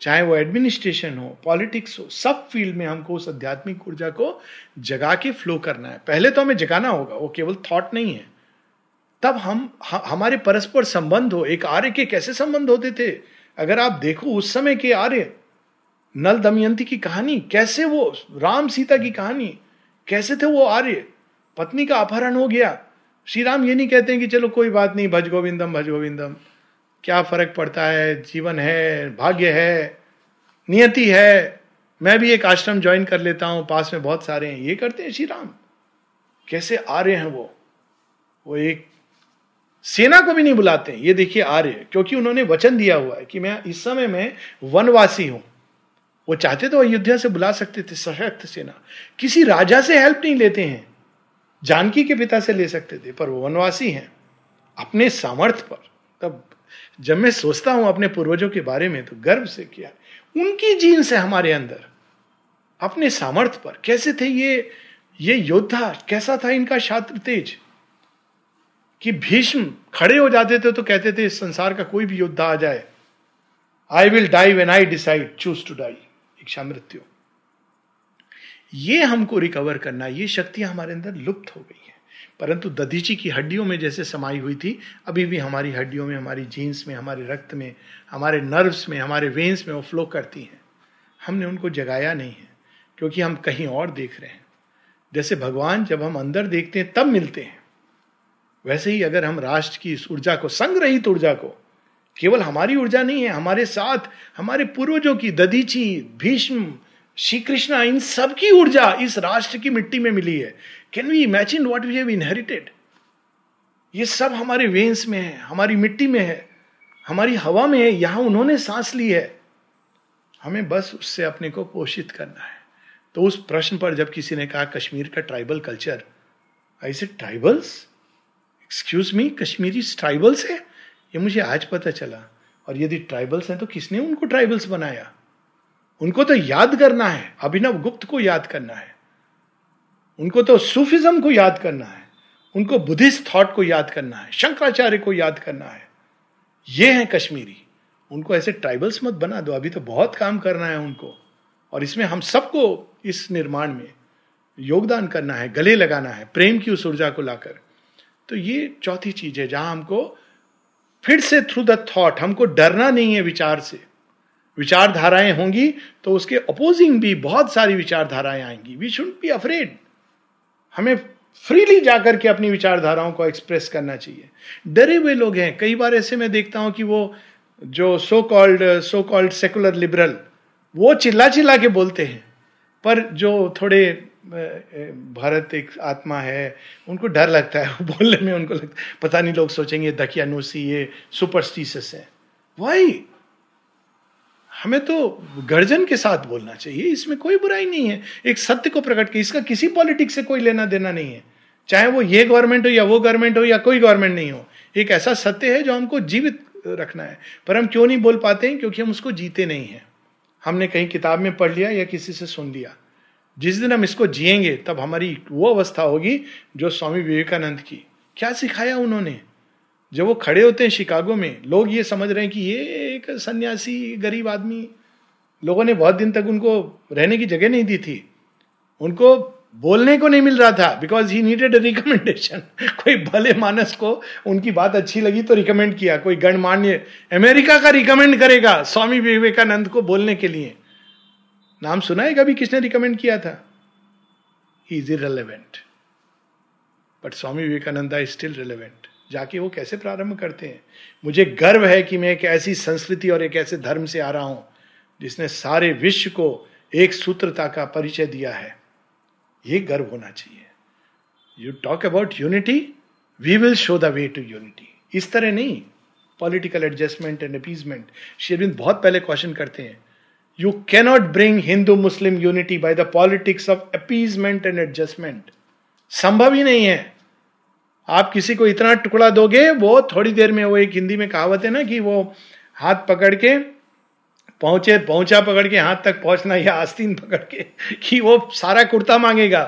चाहे वो एडमिनिस्ट्रेशन हो पॉलिटिक्स हो, सब फ़ील्ड में हमको उस आध्यात्मिक ऊर्जा को जगा के फ्लो करना है। पहले तो हमें जगाना होगा, वो केवल थॉट नहीं है। तब हम हमारे परस्पर संबंध हो, एक आर्य के कैसे संबंध होते थे? अगर आप देखो उस समय के आर्य नल दमयंती की कहानी, कैसे वो, राम सीता की कहानी, कैसे थे वो आर्य? पत्नी का अपहरण हो गया। श्री राम ये नहीं कहते हैं कि चलो कोई बात नहीं, भज गोविंदम भज गोविंदम। क्या फ़र्क पड़ता है? जीवन है, भाग्य है, नियति है। मैं भी एक आश्रम ज्वाइन कर लेता हूँ, पास में बहुत सारे हैं। ये करते हैं श्री राम कैसे आर्य हैं वो? वो एक सेना को भी नहीं बुलाते ये देखिए आर्य, क्योंकि उन्होंने वचन दिया हुआ है कि मैं इस समय में वनवासी हूँ। वो चाहते तो अयोध्या से बुला सकते थे, सशक्त सेना। किसी राजा से हेल्प नहीं लेते हैं। जानकी के पिता से ले सकते थे, पर वो वनवासी हैं, अपने सामर्थ्य पर। तब जब मैं सोचता हूँ अपने पूर्वजों के बारे में तो गर्व से किया? उनकी जीन से हमारे अंदर। अपने सामर्थ्य पर। कैसे थे ये ये योद्धा? कैसा था इनका छात्र तेज? कि भीष्म खड़े हो जाते थे तो कहते थे, इस संसार का कोई भी योद्धा आ जाए। I will die when I decide choose to die इच्छा मृत्यु। ये हमको रिकवर करना, ये शक्तियाँ हमारे अंदर लुप्त हो गई है। परंतु दधीची की हड्डियों में जैसे समाई हुई थी, अभी भी हमारी हड्डियों में, हमारी जीन्स में, हमारे रक्त में, हमारे नर्व्स में, हमारे वेन्स में वो फ्लो करती हैं। हमने उनको जगाया नहीं है, क्योंकि हम कहीं और देख रहे हैं। जैसे भगवान जब हम अंदर देखते हैं, तब मिलते हैं। वैसे ही अगर हम राष्ट्र की इस ऊर्जा को, संग्रहित ऊर्जा को केवल हमारी ऊर्जा नहीं है, हमारे साथ, हमारे पूर्वजों की ददीची भीष्म श्री कृष्णा इन सब की ऊर्जा इस राष्ट्र की मिट्टी में मिली है। Can we imagine what we have inherited ये सब हमारे वेन्स में है, हमारी मिट्टी में है, हमारी हवा में है, यहाँ उन्होंने सांस ली है। हमें बस उससे अपने को पोषित करना है। तो उस प्रश्न पर जब किसी ने कहा, कश्मीर का ट्राइबल कल्चर ऐसे tribals excuse me Kashmiri tribals है? ये मुझे आज पता चला। और यदि ट्राइबल्स हैं तो किसने उनको ट्राइबल्स बनाया? उनको तो याद करना है। अभिनव गुप्त को याद करना है। उनको तो सूफिज्म को याद करना है। उनको बुद्धिस्ट थॉट को याद करना है। शंकराचार्य को याद करना है। ये है कश्मीरी। उनको ऐसे ट्राइबल्स मत बना दो। अभी तो बहुत काम करना है उनको। और इसमें हम सबको इस निर्माण में योगदान करना है, गले लगाना है, प्रेम की उस ऊर्जा को लाकर। तो ये चौथी चीज़ है जहाँ हमको फिर से थ्रू द थॉट हमको डरना नहीं है विचार से। विचारधाराएँ होंगी तो उसके अपोजिंग भी बहुत सारी विचारधाराएँ आएँगी। वी शुड बी अफ्रेड हमें फ्रीली जाकर के अपनी विचारधाराओं को एक्सप्रेस करना चाहिए। डरे हुए लोग हैं। कई बार ऐसे मैं देखता हूँ कि वो जो so called so called secular liberal वो चिल्ला चिल्ला के बोलते हैं। पर जो थोड़े भारत एक आत्मा है, उनको डर लगता है, बोलने में उनको लगता है। पता नहीं, लोग सोचेंगे दकियानुसी ये सुपरस्टिशियस है। वाई हमें तो गर्जन के साथ बोलना चाहिए, इसमें कोई बुराई नहीं है। एक सत्य को प्रकट किया, इसका किसी पॉलिटिक्स से कोई लेना देना नहीं है। चाहे वो ये गवर्नमेंट हो या वो गवर्नमेंट हो या कोई गवर्नमेंट नहीं हो, एक ऐसा सत्य है जो हमको जीवित रखना है। पर हम क्यों नहीं बोल पाते हैं? क्योंकि हम उसको जीते नहीं हैं। हमने कहीं किताब में पढ़ लिया या किसी से सुन लिया। जिस दिन हम इसको जिएँगे, तब हमारी वो अवस्था होगी जो स्वामी विवेकानंद की। क्या सिखाया उन्होंने? जब वो खड़े होते हैं शिकागो में, लोग ये समझ रहे हैं कि ये एक सन्यासी, गरीब आदमी। लोगों ने बहुत दिन तक उनको रहने की जगह नहीं दी थी। उनको बोलने को नहीं मिल रहा था बिकॉज़ ही नीडेड रिकमेंडेशन कोई भले मानस को उनकी बात अच्छी लगी तो रिकमेंड किया। कोई गणमान्य अमेरिका का रिकमेंड करेगा स्वामी विवेकानंद को बोलने के लिए। नाम सुना है कभी किसने रिकमेंड किया था? Is irrelevant but Swami Vivekananda is still relevant जाके वो कैसे प्रारंभ करते हैं? मुझे गर्व है कि मैं एक ऐसी संस्कृति और एक ऐसे धर्म से आ रहा हूँ, जिसने सारे विश्व को एक सूत्रता का परिचय दिया है। ये गर्व होना चाहिए। You talk about unity we will show the way to unity इस तरह नहीं। पॉलिटिकल एडजस्टमेंट एंड अपीजमेंट शेरविंद बहुत पहले क्वेश्चन करते हैं। You cannot bring Hindu Muslim unity by the politics of appeasement and adjustment संभव ही नहीं है। आप किसी को इतना टुकड़ा दोगे, वो थोड़ी देर में, वो एक हिंदी में कहावत है ना कि वो हाथ पकड़ के पहुँचे, पहुँचा पकड़ के, हाथ तक पहुँचना या आस्तीन पकड़ के, कि वो सारा कुर्ता मांगेगा।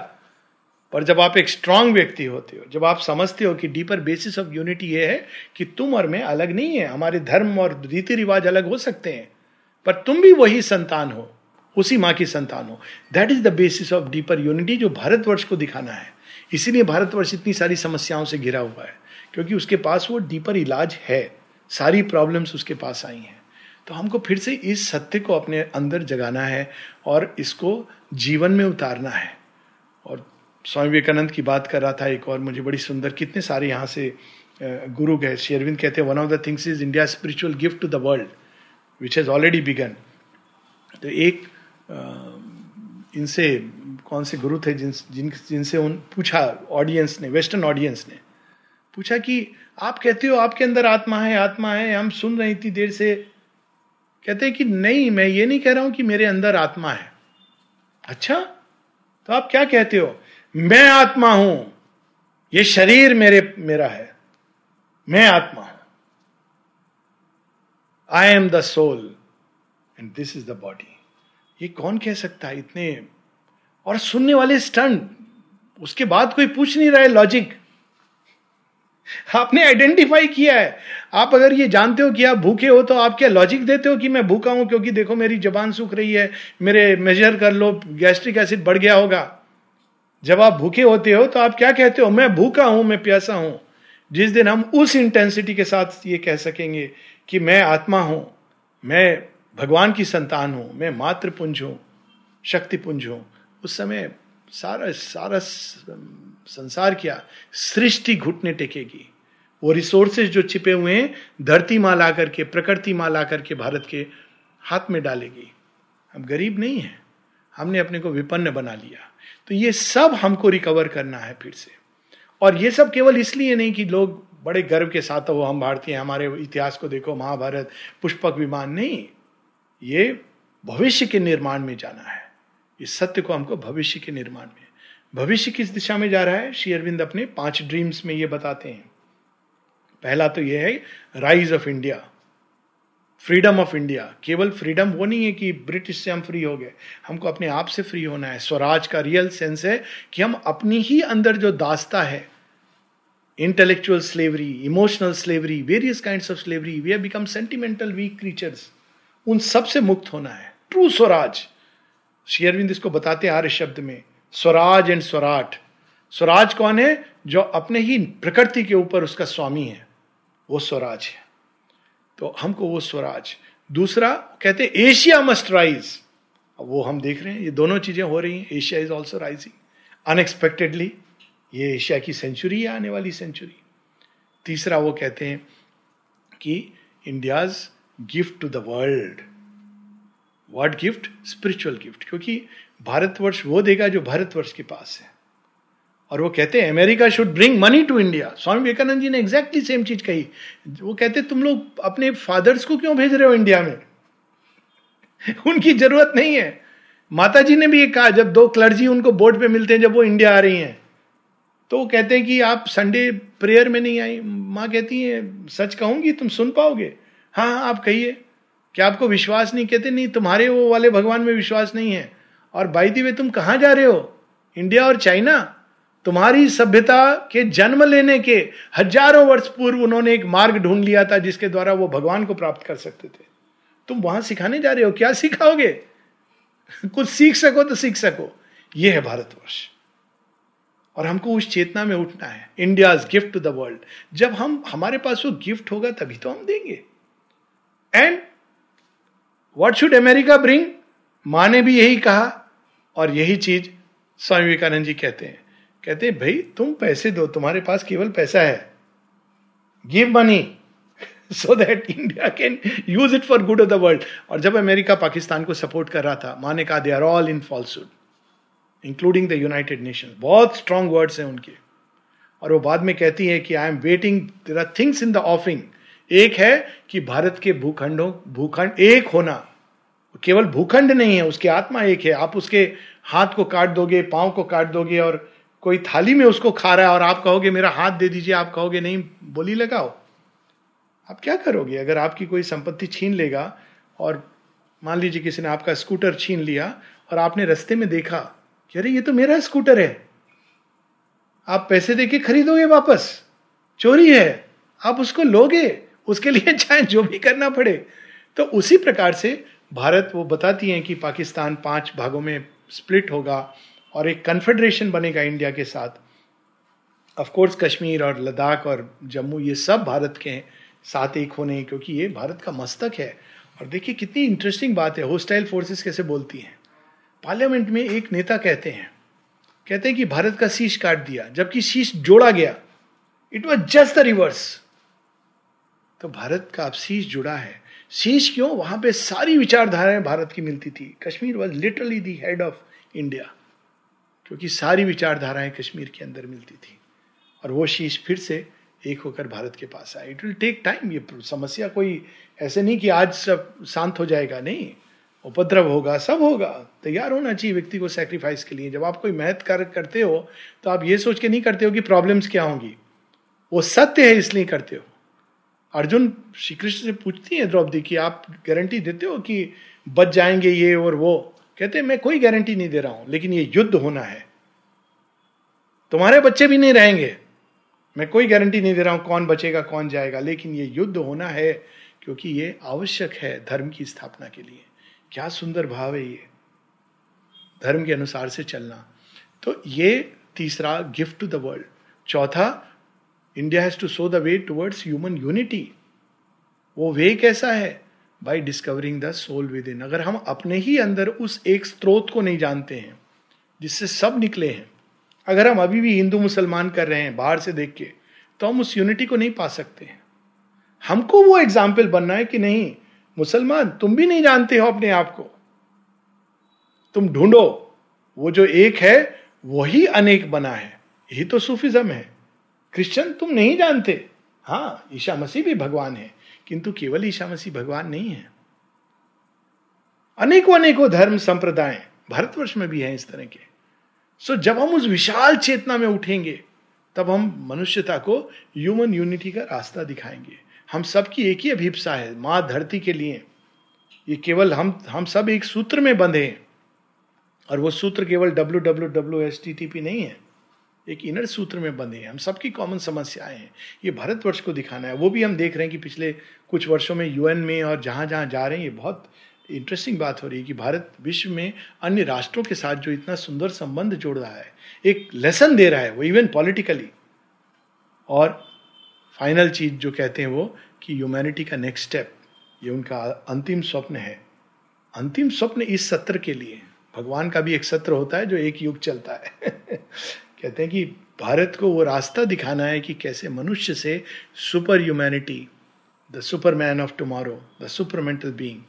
पर जब आप एक स्ट्रांग व्यक्ति होते हो, जब आप समझते हो कि डीपर बेसिस ऑफ़ यूनिटी ये है कि तुम और मैं अलग नहीं है, हमारे धर्म और रीति रिवाज अलग हो सकते हैं। पर तुम भी वही संतान हो, उसी माँ की संतान हो। That is the basis of deeper unity जो भारतवर्ष को दिखाना है। इसीलिए भारतवर्ष इतनी सारी समस्याओं से घिरा हुआ है, क्योंकि उसके पास वो डीपर इलाज है, सारी प्रॉब्लम्स उसके पास आई हैं। तो हमको फिर से इस सत्य को अपने अंदर जगाना है और इसको जीवन में उतारना है। और स्वामी विवेकानंद की बात कर रहा था एक और मुझे बड़ी सुंदर, कितने सारे यहाँ से गुरु गए। शेरविंद कहते हैं one of the things is India spiritual gift to the world which has already begun तो एक इनसे, कौन से गुरु थे जिन जिन, जिनसे उन पूछा ऑडियंस ने वेस्टर्न ऑडियंस ने, पूछा कि आप कहते हो आपके अंदर आत्मा है आत्मा है, हम सुन रहे इतनी देर से। कहते हैं कि नहीं, मैं ये नहीं कह रहा हूँ कि मेरे अंदर आत्मा है। अच्छा तो आप क्या कहते हो? मैं आत्मा हूँ, ये शरीर मेरे, मेरा है, मैं आत्मा हूँ। I am the soul and this is the body ये कौन कह सकता है इतने? और सुनने वाले स्टंट उसके बाद कोई पूछ नहीं रहा है लॉजिक आपने आइडेंटिफाई किया है। आप अगर ये जानते हो कि आप भूखे हो तो आप क्या लॉजिक देते हो कि मैं भूखा हूँ क्योंकि देखो मेरी जबान सूख रही है, मेरे मेजर कर लो गैस्ट्रिक एसिड बढ़ गया होगा। जब आप भूखे होते हो तो आप क्या कहते हो? मैं भूखा हूँ, मैं प्यासा हूँ। जिस दिन हम उस इंटेंसिटी के साथ ये कह सकेंगे कि मैं आत्मा हूँ, मैं भगवान की संतान हूँ, मैं मातृपुंज हूँ, शक्तिपुंज हूँ। उस समय सारा सारा संसार क्या? सृष्टि घुटने टेकेगी। वो रिसोर्सेज जो छिपे हुए हैं, धरती माँ ला करके प्रकृति माँ ला करके भारत के हाथ में डालेगी। हम गरीब नहीं हैं। हमने अपने को विपन्न बना लिया। तो ये सब हमको रिकवर करना है फिर से। और ये सब केवल इसलिए नहीं कि लोग बड़े गर्व के साथ हो हम भारतीय हमारे इतिहास को देखो, महाभारत, पुष्पक विमान, नहीं, ये भविष्य के निर्माण में जाना है। इस सत्य को हमको भविष्य के निर्माण में। भविष्य किस दिशा में जा रहा है? श्री अरविंद अपने पाँच ड्रीम्स में ये बताते हैं। पहला तो यह है, rise of India, freedom of India. केवल फ्रीडम वो नहीं है कि ब्रिटिश से हम फ्री हो गए। हमको अपने आप से फ्री होना है। स्वराज का रियल सेंस है कि हम अपनी ही अंदर जो दास्ता है intellectual slavery emotional slavery various kind of slavery we have become sentimental weak creatures उन सबसे मुक्त होना है। ट्रू स्वराज। शेयरविंद इसको बताते आर्य शब्द में। स्वराज एंड स्वराट। स्वराज कौन है? जो अपने ही प्रकृति के ऊपर उसका स्वामी है। वो स्वराज है। तो हमको वो स्वराज। दूसरा, कहते हैं एशिया मस्ट राइज वो हम देख रहे हैं, ये दोनों चीज़ें हो रही हैं। Asia is also rising unexpectedly ये एशिया की सेंचुरी है आने वाली सेंचुरी तीसरा वो कहते हैं कि India's gift to the world word gift spiritual gift क्योंकि भारतवर्ष वो देगा जो भारतवर्ष के पास है। और वो कहते हैं America should bring money to India Swami Vivekananda ji ने एग्जैक्टली सेम चीज़ कही। वो कहते तुम लोग अपने फादर्स को क्यों भेज रहे हो इंडिया में? उनकी ज़रूरत नहीं है। माता जी ने भी ये कहा, जब दो क्लर्जी उनको बोर्ड पे मिलते हैं, जब वो इंडिया आ रही हैं। तो वो कहते हैं कि आप संडे प्रेयर में नहीं आई। माँ कहती है, सच कहूँगी, तुम सुन पाओगे? हाँ हाँ आप कहिए। क्या आपको विश्वास नहीं? कहते, नहीं, तुम्हारे वो वाले भगवान में विश्वास नहीं है। और बाई दी तुम कहाँ जा रहे हो? इंडिया और चाइना? तुम्हारी सभ्यता के जन्म लेने के हज़ारों वर्ष पूर्व उन्होंने एक मार्ग ढूंढ लिया था, जिसके द्वारा वो भगवान को प्राप्त कर सकते थे। तुम वहाँ सिखाने जा रहे हो? क्या सिखाओगे? कुछ सीख सको तो सीख सको। ये है भारतवर्ष। और हमको उस चेतना में उठना है। India gift to the world जब हम, हमारे पास वो गिफ्ट होगा, तभी तो हम देंगे। And what should America bring माँ ने भी यही कहा, और यही चीज़ स्वामी विवेकानंद जी कहते हैं। कहते हैं, भाई, तुम पैसे दो, तुम्हारे पास केवल पैसा है। Give money so that India can use it for good of the world और जब अमेरिका पाकिस्तान को सपोर्ट कर रहा था, माँ ने कहा they are all in falsehood including the United Nation बहुत स्ट्रॉन्ग वर्ड्स हैं उनके। और वो बाद में कहती है कि I am waiting there are things in the offing एक है कि भारत के भूखंडों, भूखंड, एक होना। केवल भूखंड नहीं है, उसकी आत्मा एक है। आप उसके हाथ को काट दोगे, पाँव को काट दोगे और कोई थाली में उसको खा रहा है और आप कहोगे, मेरा हाथ दे दीजिए, आप कहोगे, नहीं, बोली लगाओ। आप क्या करोगे? अगर आपकी कोई संपत्ति छीन लेगा और मान लीजिए किसी ने आपका स्कूटर छीन लिया और आपने रस्ते में देखा कि अरे, ये तो मेरा स्कूटर है। आप पैसे देके खरीदोगे वापस। चोरी है। आप उसको लोगे। उसके लिए चाहे जो भी करना पड़े। तो उसी प्रकार से भारत वो बताती हैं कि पाकिस्तान पाँच भागों में स्प्लिट होगा और एक कन्फेडरेशन बनेगा इंडिया के साथ। ऑफकोर्स कश्मीर और लद्दाख और जम्मू ये सब भारत के हैं। साथ एक होने क्योंकि ये भारत का मस्तक है। और देखिए, कितनी इंटरेस्टिंग बात है। होस्टाइल फोर्सेस कैसे बोलती हैं? पार्लियामेंट में एक नेता कहते हैं कहते हैं कि भारत का शीश काट दिया, जबकि शीश जोड़ा गया। It was just the reverse तो भारत का अब शीश जुड़ा है। शीश क्यों? वहाँ पे सारी विचारधाराएँ भारत की मिलती थी। Kashmir was literally the head of India क्योंकि सारी विचारधाराएँ कश्मीर के अंदर मिलती थी। और वो शीश फिर से एक होकर भारत के पास आए इट विल टेक टाइम ये समस्या कोई ऐसे नहीं कि आज सब शांत हो जाएगा, नहीं। उपद्रव होगा, सब होगा। तैयार होना चाहिए व्यक्ति को सेक्रीफाइस के लिए। जब आप कोई मेहनत कार्य करते हो तो आप ये सोच के नहीं करते हो कि प्रॉब्लम्स क्या होंगी। वो सत्य है, इसलिए करते हो। अर्जुन श्री कृष्ण से पूछती है, द्रौपदी, कि आप गारंटी देते हो कि बच जाएँगे ये और वो? कहते हैं, मैं कोई गारंटी नहीं दे रहा हूँ, लेकिन ये युद्ध होना है। तुम्हारे बच्चे भी नहीं रहेंगे। मैं कोई गारंटी नहीं दे रहा हूँ, कौन बचेगा, कौन जाएगा, लेकिन ये युद्ध होना है, क्योंकि ये आवश्यक है धर्म की स्थापना के लिए। क्या सुंदर भाव है ये। धर्म के अनुसार से चलना। तो ये तीसरा गिफ्ट टू द वर्ल्ड चौथा India has to show the way towards human unity वो वे कैसा है? By discovering the soul within अगर हम अपने ही अंदर उस एक स्रोत को नहीं जानते हैं, जिससे सब निकले हैं, अगर हम अभी भी हिंदू मुसलमान कर रहे हैं, बाहर से देख के तो हम उस यूनिटी को नहीं पा सकते हैं। हमको वो एग्ज़ाम्पल बनना है कि नहीं मुसलमान, तुम भी नहीं जानते हो अपने आप को। तुम ढूंढो, वो जो एक है, वही अनेक बना है। यही तो सूफिज्म है। क्रिश्चियन, तुम नहीं जानते। हाँ ईशा मसीह भी भगवान है, किंतु केवल ईशा मसीह भगवान नहीं है। अनेकों अनेकों धर्म संप्रदाय भारतवर्ष में भी है इस तरह के। सो जब हम उस विशाल चेतना में उठेंगे, तब हम मनुष्यता को ह्यूमन यूनिटी का रास्ता दिखाएँगे। हम सब की एक ही अभिप्सा है, माँ धरती के लिए। ये केवल हम हम सब एक सूत्र में बंधे हैं। और वो सूत्र केवल W W W S T T P नहीं है, एक इनर सूत्र में बंधे हैं। हम सबकी कॉमन समस्याएँ हैं। ये भारतवर्ष को दिखाना है। वो भी हम देख रहे हैं कि पिछले कुछ वर्षों में यूएन में और जहाँ जहाँ जा रहे हैं, ये बहुत इंटरेस्टिंग बात हो रही है कि भारत विश्व में अन्य राष्ट्रों के साथ जो इतना सुंदर संबंध जोड़ रहा है, एक लेसन दे रहा है वो इवन पॉलिटिकली और फाइनल चीज़ जो कहते हैं वो कि ह्यूमैनिटी का नेक्स्ट स्टेप ये उनका अंतिम स्वप्न है। अंतिम स्वप्न इस सत्र के लिए। भगवान का भी एक सत्र होता है जो एक युग चलता है। कहते हैं कि भारत को वो रास्ता दिखाना है कि कैसे मनुष्य से super humanity the superman of tomorrow the supermental being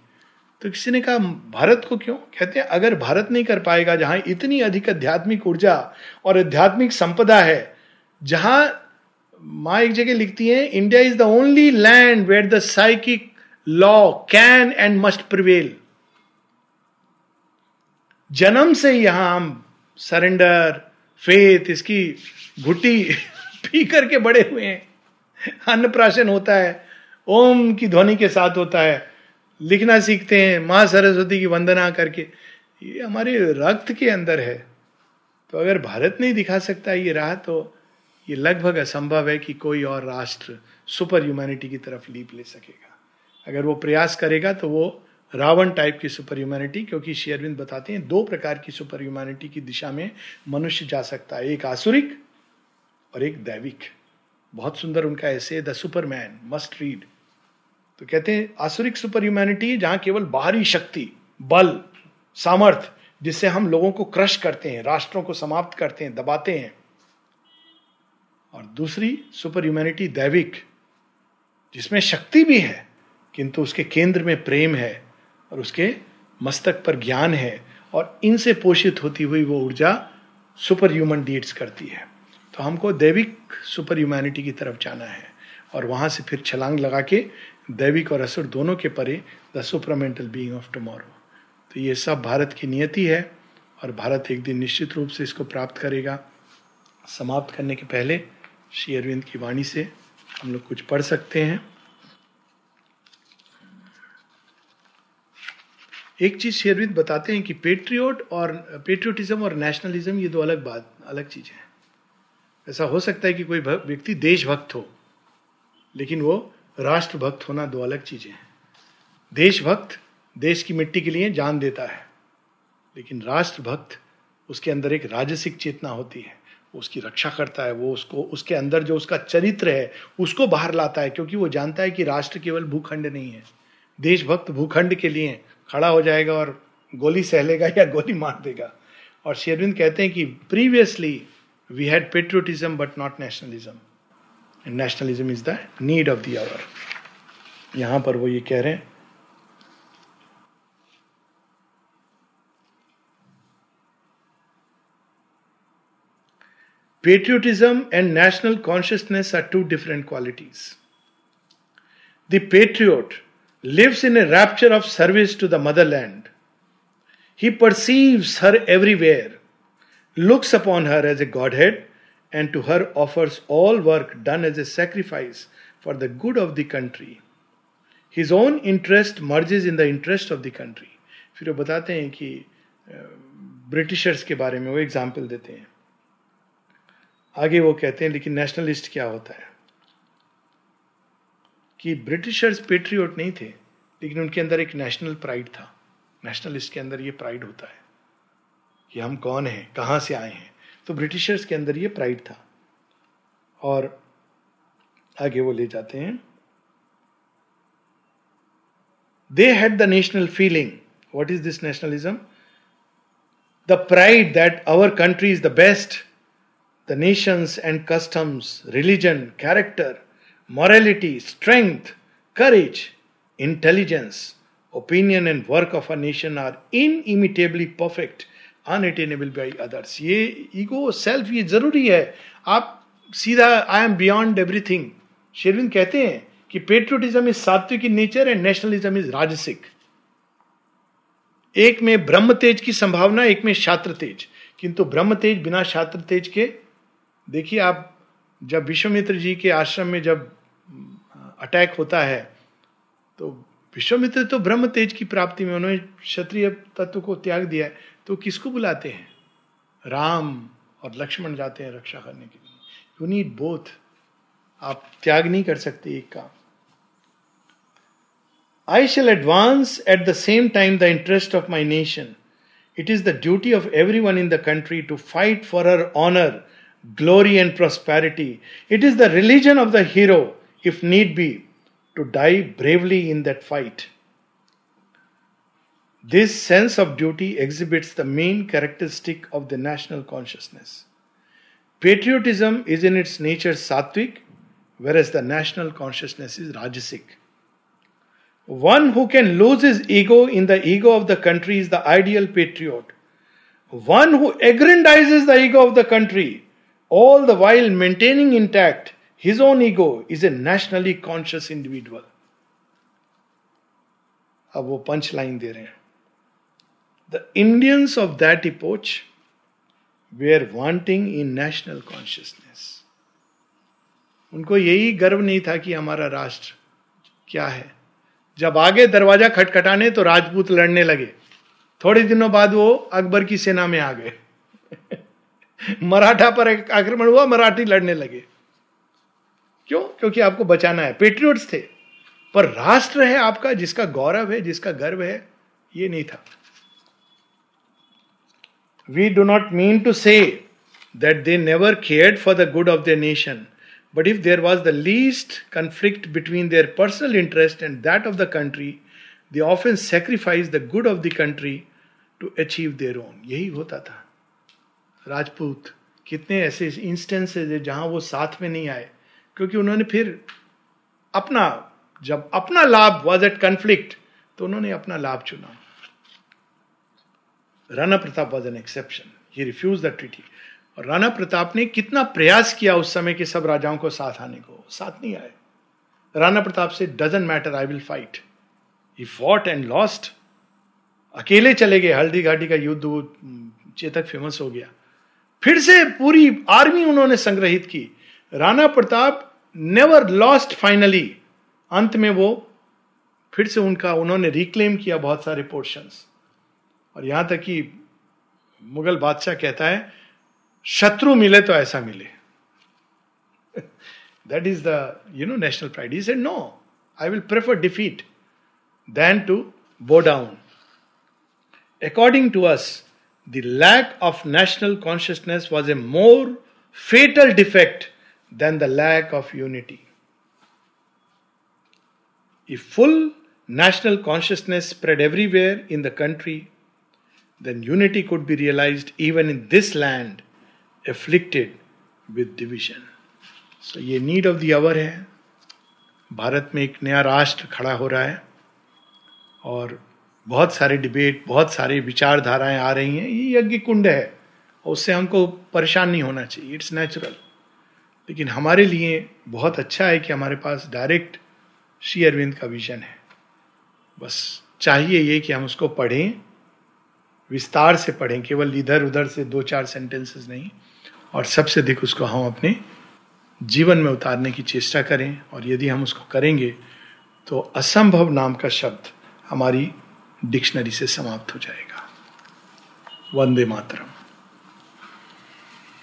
तो किसी ने कहा, भारत को क्यों? कहते हैं, अगर भारत नहीं कर पाएगा, जहाँ इतनी अधिक आध्यात्मिक ऊर्जा और आध्यात्मिक संपदा है, जहाँ माँ एक जगह लिखती है India is the only land where the psychic law can and must prevail जन्म से यहाँ हम सरेंडर फेथ इसकी घुट्टी पी करके बड़े हुए हैं। अन्न प्राशन होता है, ओम की ध्वनि के साथ होता है, लिखना सीखते हैं, माँ सरस्वती की वंदना करके। ये हमारे रक्त के अंदर है। तो अगर भारत नहीं दिखा सकता ये राह तो ये लगभग असंभव है कि कोई और राष्ट्र सुपर ह्यूमैनिटी की तरफ़ लीप ले सकेगा। अगर वो प्रयास करेगा तो वो रावण टाइप की सुपर ह्यूमैनिटी, क्योंकि शेयरविंद बताते हैं दो प्रकार की सुपर ह्यूमैनिटी की दिशा में मनुष्य जा सकता है, एक आसुरिक और एक दैविक। बहुत सुंदर उनका ऐसे the superman must read. तो कहते हैं, आसुरिक सुपर ह्यूमैनिटी जहाँ केवल बाहरी शक्ति, बल, सामर्थ, जिससे हम लोगों को क्रश करते हैं, राष्ट्रों को समाप्त करते हैं, दबाते हैं और दूसरी सुपर ह्यूमैनिटी दैविक, जिसमें शक्ति भी है, किंतु उसके केंद्र में प्रेम है और उसके मस्तक पर ज्ञान है और इनसे पोषित होती हुई वो ऊर्जा सुपर ह्यूमन डीड्स करती है। तो हमको दैविक सुपर ह्यूमैनिटी की तरफ़ जाना है और वहाँ से फिर छलांग लगा के दैविक और असुर दोनों के परे the supermental being of tomorrow तो ये सब भारत की नियति है और भारत एक दिन निश्चित रूप से इसको प्राप्त करेगा। समाप्त करने के पहले श्री अरविंद की वाणी से हम लोग कुछ पढ़ सकते हैं। एक चीज़ श्री अरविंद बताते हैं कि पेट्रियोट और पेट्रियोटिज्म और नेशनलिज्म ये दो अलग बात, अलग चीज़ है। ऐसा हो सकता है कि कोई व्यक्ति देशभक्त हो, लेकिन वो राष्ट्रभक्त होना दो अलग चीज़ें हैं। देशभक्त देश की मिट्टी के लिए जान देता है, लेकिन राष्ट्रभक्त उसके अंदर एक राजसिक चेतना होती है। उसकी रक्षा करता है, वो उसको, उसके अंदर जो उसका चरित्र है, उसको बाहर लाता है, क्योंकि वो जानता है कि राष्ट्र केवल भूखंड नहीं है। देशभक्त भूखंड के लिए खड़ा हो जाएगा और गोली सहलेगा या गोली मार देगा। और शेरविंद कहते हैं कि previously we had patriotism but not nationalism nationalism is the need of the hour यहाँ पर वो ये कह रहे हैं Patriotism and national consciousness are two different qualities. The patriot lives in a rapture of service to the motherland. He perceives her everywhere, looks upon her as a godhead, and to her offers all work done as a sacrifice for the good of the country. His own interest merges in the interest of the country. फिर वो बताते हैं कि ब्रिटिशर्स के बारे में वो एग्जाम्पल देते हैं आगे वो कहते हैं, लेकिन नेशनलिस्ट क्या होता है? कि ब्रिटिशर्स पेट्रियोट नहीं थे, लेकिन उनके अंदर एक नेशनल प्राइड था। नेशनलिस्ट के अंदर ये प्राइड होता है कि हम कौन हैं, कहाँ से आए हैं। तो ब्रिटिशर्स के अंदर ये प्राइड था। और आगे वो ले जाते हैं they had the national feeling what is this nationalism the pride that our country is the best the nations and customs religion character morality, strength, courage, intelligence, opinion, and work of a nation are inimitably perfect unattainable by others ये ईगो सेल्फ ये ज़रूरी है आप सीधा आई एम बियॉन्ड एवरीथिंग शेरविंद कहते हैं कि patriotism is sattvic in nature and nationalism is rajasic एक में ब्रह्म तेज की संभावना एक में छात्र तेज किंतु ब्रह्म तेज बिना छात्र तेज के देखिए आप जब विश्वमित्र जी के आश्रम में जब अटैक होता है तो विश्वमित्र तो ब्रह्म तेज की प्राप्ति में उन्होंने क्षत्रिय तत्व को त्याग दिया है तो किसको बुलाते हैं? राम और लक्ष्मण जाते हैं रक्षा करने के लिए। यू नीड बोथ आप त्याग नहीं कर सकते एक काम। I shall advance at the same time the interest of my nation it is the duty of every one in the country to fight for her honor, glory, and prosperity. It is the religion of the hero, if need be, to die bravely in that fight. This sense of duty exhibits the main characteristic of the national consciousness. Patriotism is in its nature sattvic, whereas the national consciousness is rajasic. One who can lose his ego in the ego of the country is the ideal patriot. One who aggrandizes the ego of the country, all the while maintaining intact his own ego, is a nationally conscious individual. अब वो पंच लाइन दे रहे हैं। The Indians of that epoch they are wanting in national consciousness उनको यही गर्व नहीं था कि हमारा राष्ट्र क्या है। जब आगे दरवाज़ा खटखटाने तो राजपूत लड़ने लगे। थोड़े दिनों बाद वो अकबर की सेना में आ गए। मराठा पर आक्रमण हुआ, मराठी लड़ने लगे। क्यों? क्योंकि आपको बचाना है। पेट्रियट्स थे। पर राष्ट्र है आपका, जिसका गौरव है, जिसका गर्व है, ये नहीं था। We do not mean to say that they never care for the good of the nation but if there was the least conflict between their personal interest and that of the country they often sacrifice the good of the country to achieve their own यही होता था। राजपूत, कितने ऐसे इंस्टेंसेज है जहाँ वो साथ में नहीं आए, क्योंकि उन्होंने फिर अपना, जब अपना लाभ वॉज़ एट कंफ्लिक्ट तो उन्होंने अपना लाभ चुना। Rana Pratap was an exception he refuse the treaty और राणा प्रताप ने कितना प्रयास किया उस समय के सब राजाओं को साथ आने को? साथ नहीं आए। राणा प्रताप से doesn't matter I will fight he fought and lost अकेले चले गए। हल्दी घाटी का युद्ध चेतक फ़ेमस हो गया। फिर से पूरी आर्मी उन्होंने संग्रहित की। Rana Pratap never lost finally अंत में वो फिर से उनका, उन्होंने रिक्लेम किया बहुत सारे पोर्शंस और यहाँ तक कि मुगल बादशाह कहता है, शत्रु मिले तो ऐसा मिले। That is the you know national pride is no I will prefer defeat than to bow down according to us the lack of national consciousness was a more fatal defect than the lack of unity If full national consciousness spread everywhere in the country, then unity could be realized even in this land afflicted with division so ये नीड ऑफ़ द आवर है भारत में एक नया राष्ट्र खड़ा हो रहा है और बहुत सारे डिबेट बहुत सारे विचारधाराएँ आ रही हैं, ये यज्ञ कुंड है, और उससे हमको परेशान नहीं होना चाहिए इट्स नेचुरल लेकिन हमारे लिए बहुत अच्छा है कि हमारे पास डायरेक्ट श्री अरविंद का विजन है। बस चाहिए ये कि हम उसको पढ़ें, विस्तार से पढ़ें, केवल इधर उधर से दो चार सेंटेंसेस नहीं, और सबसे अधिक उसको हम अपने जीवन में उतारने की चेष्टा करें, और यदि हम उसको करेंगे तो असंभव नाम का शब्द हमारी डिक्शनरी से समाप्त हो जाएगा। वंदे मातरम।